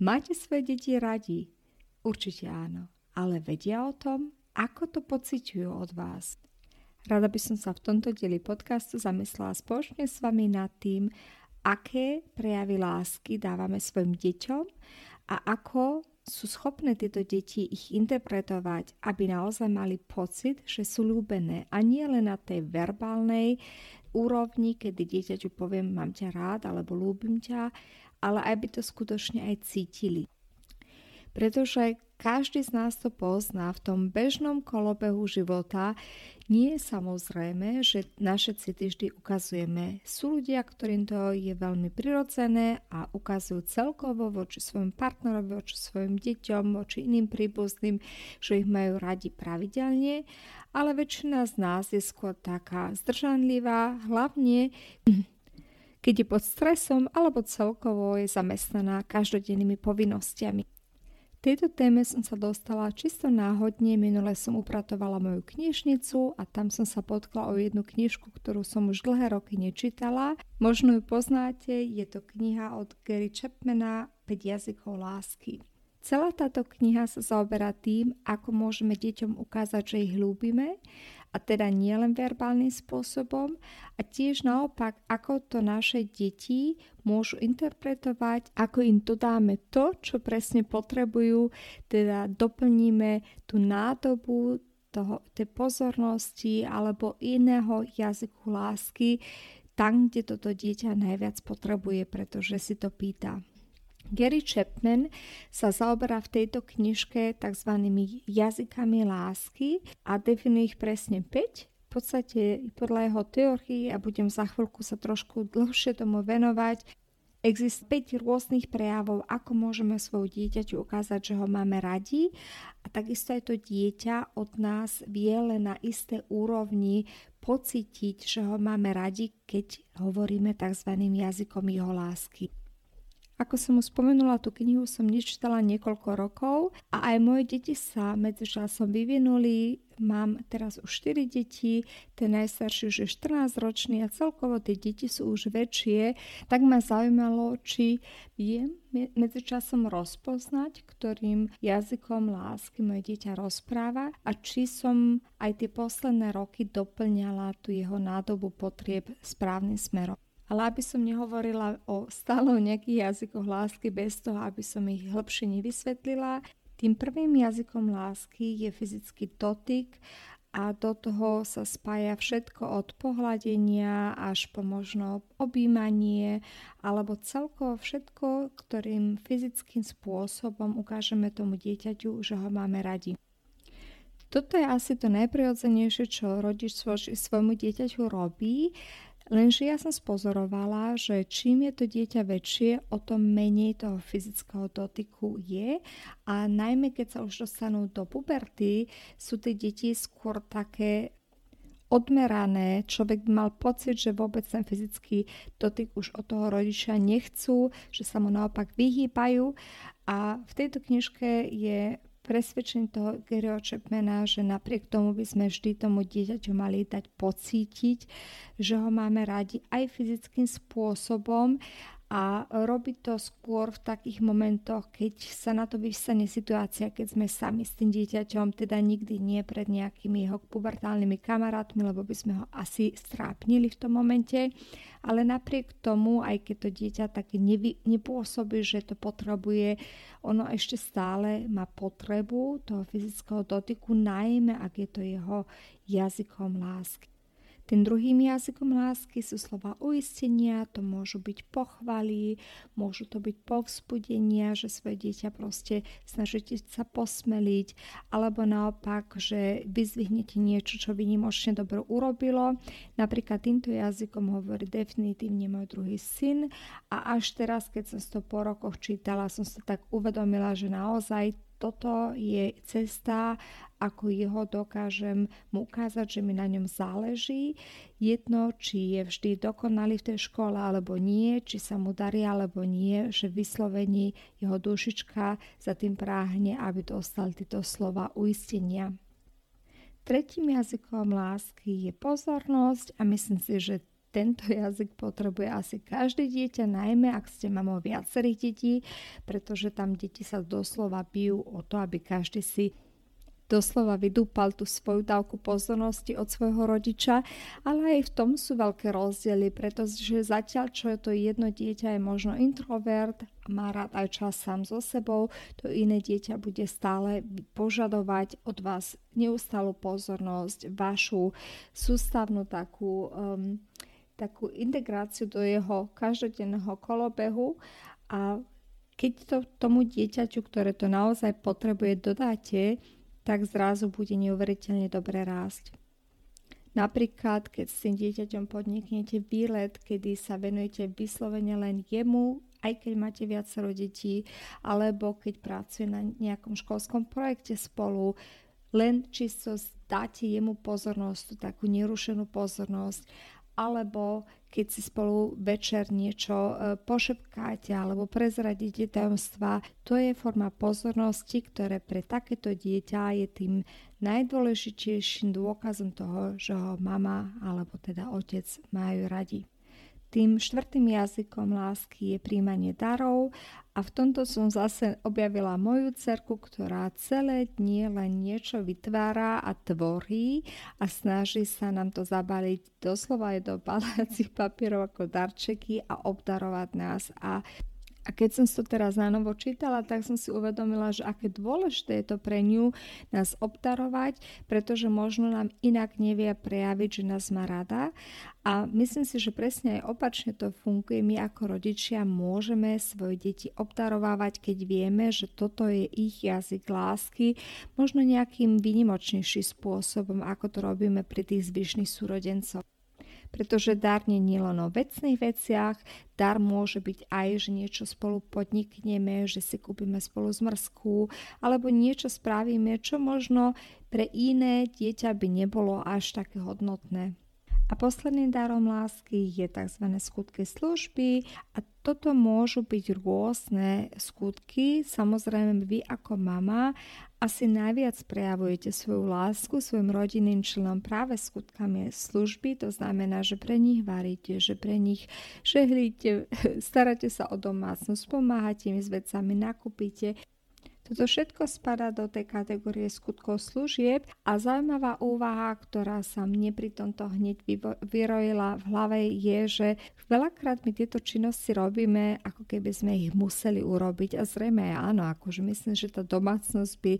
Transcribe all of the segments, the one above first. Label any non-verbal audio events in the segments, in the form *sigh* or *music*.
Máte svoje deti radi? Určite áno. Ale vedia o tom, ako to pociťujú od vás? Rada by som sa v tomto dieli podcastu zamyslela spoločne s vami nad tým, aké prejavy lásky dávame svojim deťom a ako sú schopné tieto deti ich interpretovať, aby naozaj mali pocit, že sú ľúbené a nie len na tej verbálnej úrovni, kedy dieťaťu poviem mám ťa rád alebo ľúbim ťa, ale aby to skutočne aj cítili. Pretože každý z nás to pozná v tom bežnom kolobehu života. Nie je samozrejme, že naše city vždy ukazujeme. Sú ľudia, ktorým to je veľmi prirodzené a ukazujú celkovo voči svojom partnerovi, voči svojim deťom, voči iným príbuzným, že ich majú radi pravidelne, ale väčšina z nás je skôr taká zdržanlivá, hlavne keď je pod stresom alebo celkovo je zamestnaná každodennými povinnosťami. Tejto téme som sa dostala čisto náhodne, minule som upratovala moju knižnicu a tam som sa potkla o jednu knižku, ktorú som už dlhé roky nečítala. Možno ju poznáte, je to kniha od Gary Chapmana 5 jazykov lásky. Celá táto kniha sa zaoberá tým, ako môžeme deťom ukázať, že ich ľúbime a teda nielen verbálnym spôsobom a tiež naopak, ako to naše deti môžu interpretovať, ako im dodáme to, čo presne potrebujú, teda doplníme tú nádobu toho, tej pozornosti alebo iného jazyku lásky tam, kde toto dieťa najviac potrebuje, pretože si to pýta. Gary Chapman sa zaoberá v tejto knižke tzv. jazykami lásky a definuje ich presne 5. V podstate podľa jeho teórií a budem za chvíľku sa trošku dlhšie tomu venovať, Existuje 5 rôznych prejavov, ako môžeme svoju dieťaťu ukázať, že ho máme radi a takisto aj to dieťa od nás vie len na isté úrovni pocítiť, že ho máme radi, keď hovoríme tzv. jazykom jeho lásky. Ako som už spomenula, tú knihu som nečítala niekoľko rokov a aj moje deti sa medzičasom vyvinuli. Mám teraz už 4 deti, ten najstarší už je 14 ročný a celkovo tie deti sú už väčšie, tak ma zaujímalo, či viem medzičasom rozpoznať, ktorým jazykom lásky moje dieťa rozpráva a či som aj tie posledné roky doplňala tú jeho nádobu potrieb správnym smerom. Ale aby som nehovorila o stále nejakých jazykoch lásky bez toho, aby som ich hĺbšie nevysvetlila, tým prvým jazykom lásky je fyzický dotyk a do toho sa spája všetko od pohľadenia až po možno objímanie alebo celkovo všetko, ktorým fyzickým spôsobom ukážeme tomu dieťaťu, že ho máme radi. Toto je asi to najprirodzenejšie, čo rodič svojmu dieťaťu robí, Lenže ja som spozorovala, že čím je to dieťa väčšie, o tom menej toho fyzického dotyku je a najmä keď sa už dostanú do puberty, sú tie deti skôr také odmerané, človek by mal pocit, že vôbec ten fyzický dotyk už od toho rodiča nechcú, že sa mu naopak vyhýbajú. A v tejto knižke je presvedčený toho Garyho Chapmana, že napriek tomu by sme vždy tomu dieťaťu mali dať pocítiť, že ho máme radi aj fyzickým spôsobom a robiť to skôr v takých momentoch, keď sa na to vyvstane situácia, keď sme sami s tým dieťaťom, teda nikdy nie pred nejakými jeho pubertálnymi kamarátmi, lebo by sme ho asi strápnili v tom momente, ale napriek tomu, aj keď to dieťa tak nevy, nepôsobí, že to potrebuje, ono ešte stále má potrebu toho fyzického dotyku, najmä ak je to jeho jazykom lásky. Tým druhým jazykom lásky sú slova uistenia, to môžu byť pochvaly, môžu to byť povzbudenia, že svoje dieťa proste snažíte sa posmeliť, alebo naopak, že vyzvihnete niečo, čo vynimočne dobro urobilo. Napríklad týmto jazykom hovorí definitívne môj druhý syn a až teraz, keď som to po rokoch čítala, som sa tak uvedomila, že naozaj toto je cesta, ako jeho dokážem mu ukázať, že mi na ňom záleží. Jedno, či je vždy dokonalý v tej škole alebo nie, či sa mu darí alebo nie, že vyslovení jeho dušička za tým práhne, aby dostal tieto slova uistenia. Tretím jazykom lásky je pozornosť a myslím si, že tento jazyk potrebuje asi každé dieťa, najmä ak ste mamou viacerých detí, pretože tam deti sa doslova bijú o to, aby každý si doslova vydúpal tú svoju dávku pozornosti od svojho rodiča, ale aj v tom sú veľké rozdiely, pretože zatiaľ, čo je to jedno dieťa je možno introvert, má rád aj čas sám so sebou, to iné dieťa bude stále požadovať od vás neustálu pozornosť, vašu sústavnú takú um, takú integráciu do jeho každodenného kolobehu a keď to tomu dieťaťu, ktoré to naozaj potrebuje, dodáte, tak zrazu bude neuveriteľne dobre rásť. Napríklad, keď s tým dieťaťom podniknete výlet, kedy sa venujete vyslovene len jemu, aj keď máte viacero detí, alebo keď pracuje na nejakom školskom projekte spolu, len čisto dáte jemu pozornosť, takú nerušenú pozornosť alebo keď si spolu večer niečo e, pošepkáte alebo prezradíte tajomstva, to je forma pozornosti, ktoré pre takéto dieťa je tým najdôležitejším dôkazom toho, že ho mama alebo teda otec majú radi. Tým štvrtým jazykom lásky je príjmanie darov a v tomto som zase objavila moju cerku, ktorá celé dni len niečo vytvára a tvorí a snaží sa nám to zabaliť doslova aj do *laughs* balacích papierov ako darčeky a obdarovať nás. A a keď som to teraz na novo čítala, tak som si uvedomila, že aké dôležité je to pre ňu nás obdarovať, pretože možno nám inak nevie prejaviť, že nás má rada. A myslím si, že presne aj opačne to funguje. My ako rodičia môžeme svoje deti obdarovávať, keď vieme, že toto je ich jazyk lásky, možno nejakým výnimočnejším spôsobom, ako to robíme pri tých zvyšných súrodencov pretože dar nie je len o vecných veciach, dar môže byť aj, že niečo spolu podnikneme, že si kúpime spolu zmrzku, alebo niečo spravíme, čo možno pre iné dieťa by nebolo až také hodnotné. A posledným darom lásky je tzv. skutky služby a toto môžu byť rôzne skutky. Samozrejme, vy ako mama asi najviac prejavujete svoju lásku svojim rodinným členom práve skutkami služby. To znamená, že pre nich varíte, že pre nich žehlíte, *laughs* staráte sa o domácnosť, pomáhate im s vecami, nakúpite. Toto všetko spadá do tej kategórie skutkov služieb a zaujímavá úvaha, ktorá sa mne pri tomto hneď vyrojila v hlave je, že veľakrát my tieto činnosti robíme, ako keby sme ich museli urobiť. A zrejme áno, akože myslím, že tá domácnosť by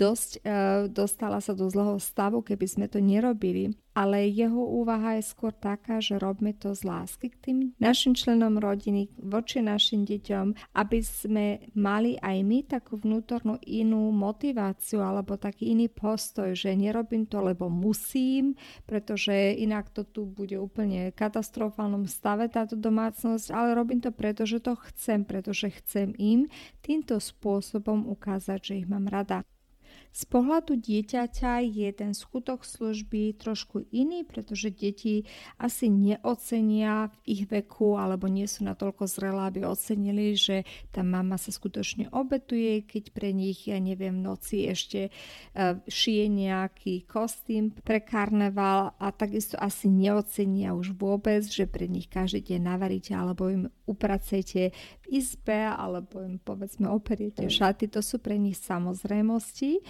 dosť e, dostala sa do zlého stavu, keby sme to nerobili ale jeho úvaha je skôr taká, že robme to z lásky k tým našim členom rodiny, voči našim deťom, aby sme mali aj my takú vnútornú inú motiváciu alebo taký iný postoj, že nerobím to, lebo musím, pretože inak to tu bude úplne katastrofálnom stave táto domácnosť, ale robím to preto, že to chcem, pretože chcem im týmto spôsobom ukázať, že ich mám rada. Z pohľadu dieťaťa je ten skutok služby trošku iný, pretože deti asi neocenia v ich veku alebo nie sú natoľko zrelé, aby ocenili, že tá mama sa skutočne obetuje, keď pre nich, ja neviem, noci ešte e, šije nejaký kostým pre karneval a takisto asi neocenia už vôbec, že pre nich každý deň navaríte alebo im upracete v izbe alebo im povedzme operiete šaty. To sú pre nich samozrejmosti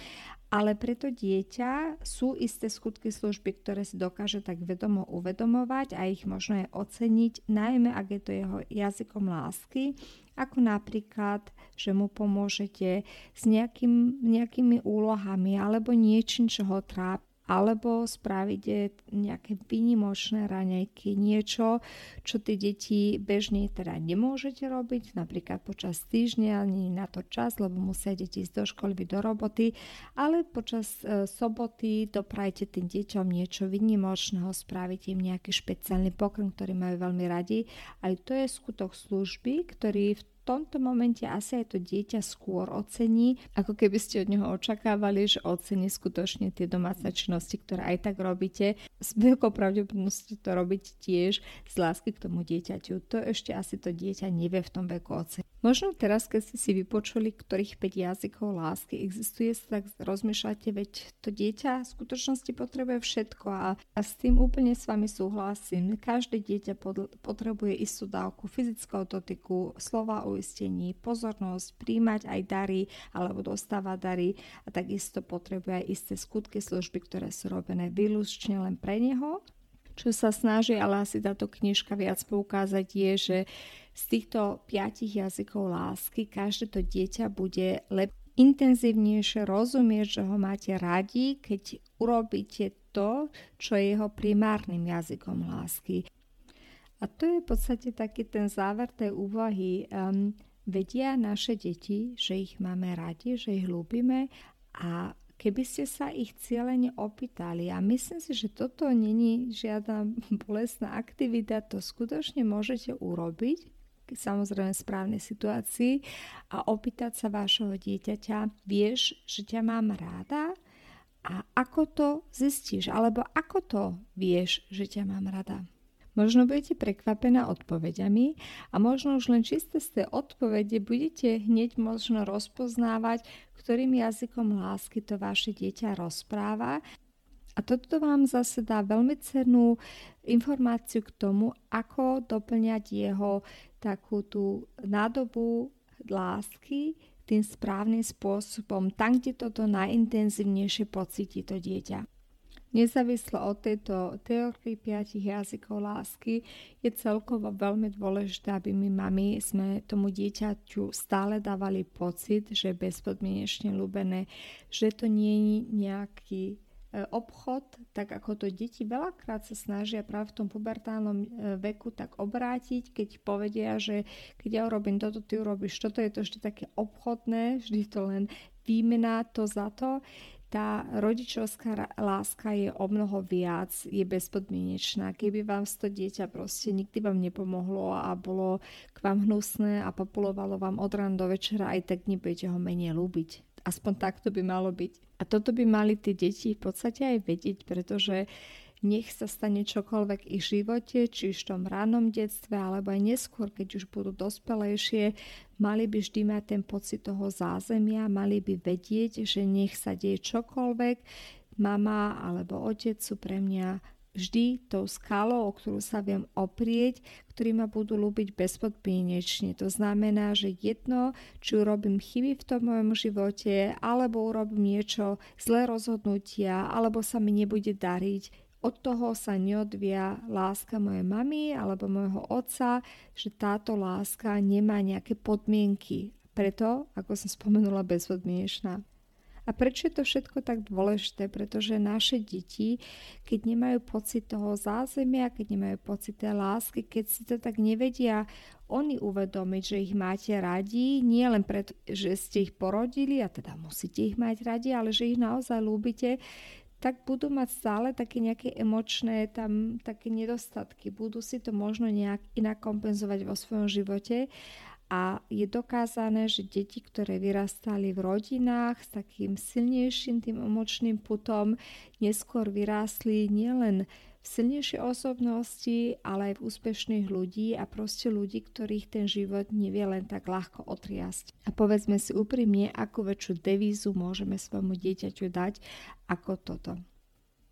ale pre to dieťa sú isté skutky služby, ktoré si dokáže tak vedomo uvedomovať a ich možno aj oceniť, najmä ak je to jeho jazykom lásky, ako napríklad, že mu pomôžete s nejakým, nejakými úlohami alebo niečím, čo ho trápi alebo spravíte nejaké výnimočné raňajky, niečo, čo tie deti bežne teda nemôžete robiť, napríklad počas týždňa, nie na to čas, lebo musia deti ísť do školy, do roboty, ale počas e, soboty doprajte tým deťom niečo výnimočného, spravíte im nejaký špeciálny pokrm, ktorý majú veľmi radi. Aj to je skutok služby, ktorý v tomto momente asi aj to dieťa skôr ocení, ako keby ste od neho očakávali, že ocení skutočne tie domáce činnosti, ktoré aj tak robíte. S veľkou pravdepodobnosťou to robiť tiež z lásky k tomu dieťaťu. To ešte asi to dieťa nevie v tom veku oceniť. Možno teraz, keď ste si vypočuli, ktorých 5 jazykov lásky existuje, tak rozmýšľate, veď to dieťa v skutočnosti potrebuje všetko a, a s tým úplne s vami súhlasím. Každé dieťa pod, potrebuje istú dávku fyzického dotyku, slova uistení, pozornosť, príjmať aj dary alebo dostávať dary a takisto potrebuje aj isté skutky služby, ktoré sú robené výlučne len pre neho. Čo sa snaží, ale asi táto knižka viac poukázať je, že z týchto piatich jazykov lásky každé to dieťa bude lep intenzívnejšie rozumieť, že ho máte radi, keď urobíte to, čo je jeho primárnym jazykom lásky. A to je v podstate taký ten záver tej úvahy. Um, vedia naše deti, že ich máme radi, že ich ľúbime a keby ste sa ich cieľene opýtali a myslím si, že toto není žiadna *laughs* bolestná aktivita, to skutočne môžete urobiť, samozrejme správnej situácii a opýtať sa vášho dieťaťa, vieš, že ťa mám ráda? A ako to zistíš? Alebo ako to vieš, že ťa mám rada? Možno budete prekvapená odpovediami a možno už len čisté z tej odpovede budete hneď možno rozpoznávať, ktorým jazykom lásky to vaše dieťa rozpráva a toto vám zase dá veľmi cennú informáciu k tomu, ako doplňať jeho takú tú nádobu lásky tým správnym spôsobom, tam, kde toto najintenzívnejšie pocíti to dieťa. Nezávislo od tejto teórii piatich jazykov lásky je celkovo veľmi dôležité, aby my mami sme tomu dieťaťu stále dávali pocit, že je bezpodmienečne ľúbené, že to nie je nejaký E, obchod, tak ako to deti veľakrát sa snažia práve v tom pubertálnom e, veku tak obrátiť, keď povedia, že keď ja urobím toto, ty urobíš toto, je to vždy také obchodné, vždy to len výmena to za to. Tá rodičovská láska je o mnoho viac, je bezpodmienečná. Keby vám to dieťa proste nikdy vám nepomohlo a bolo k vám hnusné a populovalo vám od rána do večera, aj tak nebudete ho menej ľúbiť Aspoň takto by malo byť. A toto by mali tie deti v podstate aj vedieť, pretože nech sa stane čokoľvek ich živote, či v tom ránom detstve, alebo aj neskôr, keď už budú dospelejšie, mali by vždy mať ten pocit toho zázemia, mali by vedieť, že nech sa deje čokoľvek, mama alebo otec sú pre mňa vždy tou skalou, o ktorú sa viem oprieť, ktorí ma budú ľúbiť bezpodmienečne. To znamená, že jedno, či urobím chyby v tom mojom živote, alebo urobím niečo, zlé rozhodnutia, alebo sa mi nebude dariť, od toho sa neodvia láska mojej mamy alebo môjho otca, že táto láska nemá nejaké podmienky. Preto, ako som spomenula, bezpodmienečná. A prečo je to všetko tak dôležité? Pretože naše deti, keď nemajú pocit toho zázemia, keď nemajú pocit tej lásky, keď si to tak nevedia oni uvedomiť, že ich máte radi, nie len preto, že ste ich porodili a teda musíte ich mať radi, ale že ich naozaj ľúbite, tak budú mať stále také nejaké emočné tam také nedostatky. Budú si to možno nejak inak kompenzovať vo svojom živote a je dokázané, že deti, ktoré vyrastali v rodinách s takým silnejším tým emočným putom, neskôr vyrástli nielen silnejšie osobnosti, ale aj v úspešných ľudí a proste ľudí, ktorých ten život nevie len tak ľahko otriasť. A povedzme si úprimne, akú väčšiu devízu môžeme svojmu dieťaťu dať ako toto.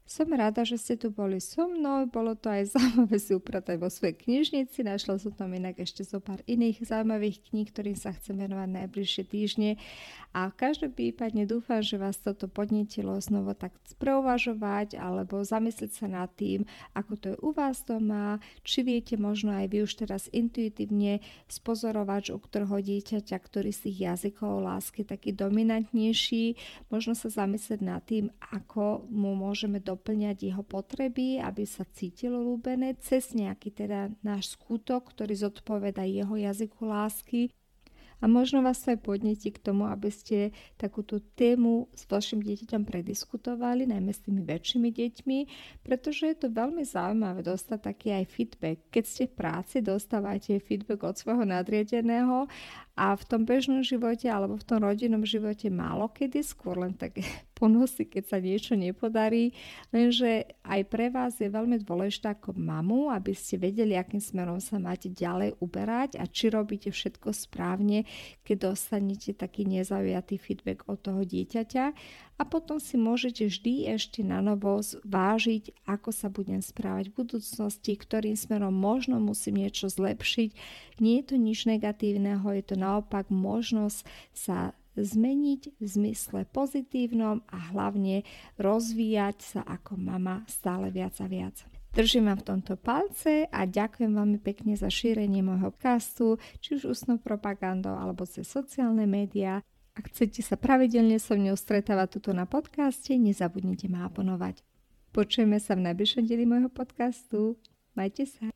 Som rada, že ste tu boli so mnou, bolo to aj *laughs* zaujímavé si upratať vo svojej knižnici, našla som tam inak ešte zo pár iných zaujímavých kníh, ktorým sa chcem venovať najbližšie týždne. A v každom prípade dúfam, že vás toto podnetilo znovu tak preuvažovať alebo zamyslieť sa nad tým, ako to je u vás doma, či viete možno aj vy už teraz intuitívne spozorovať u ktorého dieťaťa, ktorý z tých jazykov lásky taký dominantnejší, možno sa zamyslieť nad tým, ako mu môžeme do doplňať jeho potreby, aby sa cítilo ľúbené cez nejaký teda náš skutok, ktorý zodpoveda jeho jazyku lásky a možno vás to aj podnetí k tomu, aby ste takúto tému s vašim dieťaťom prediskutovali, najmä s tými väčšími deťmi, pretože je to veľmi zaujímavé dostať taký aj feedback. Keď ste v práci, dostávate feedback od svojho nadriadeného a v tom bežnom živote alebo v tom rodinnom živote málo kedy, skôr len tak ponosy, keď sa niečo nepodarí, lenže aj pre vás je veľmi dôležité ako mamu, aby ste vedeli, akým smerom sa máte ďalej uberať a či robíte všetko správne, keď dostanete taký nezaujatý feedback od toho dieťaťa a potom si môžete vždy ešte na novo vážiť, ako sa budem správať v budúcnosti, ktorým smerom možno musím niečo zlepšiť. Nie je to nič negatívneho, je to naopak možnosť sa zmeniť v zmysle pozitívnom a hlavne rozvíjať sa ako mama stále viac a viac. Držím vám v tomto palce a ďakujem veľmi pekne za šírenie môjho podcastu, či už ústnou propagandou alebo cez sociálne médiá. Ak chcete sa pravidelne so mnou stretávať tuto na podcaste, nezabudnite ma abonovať. Počujeme sa v najbližšom dieli môjho podcastu. Majte sa.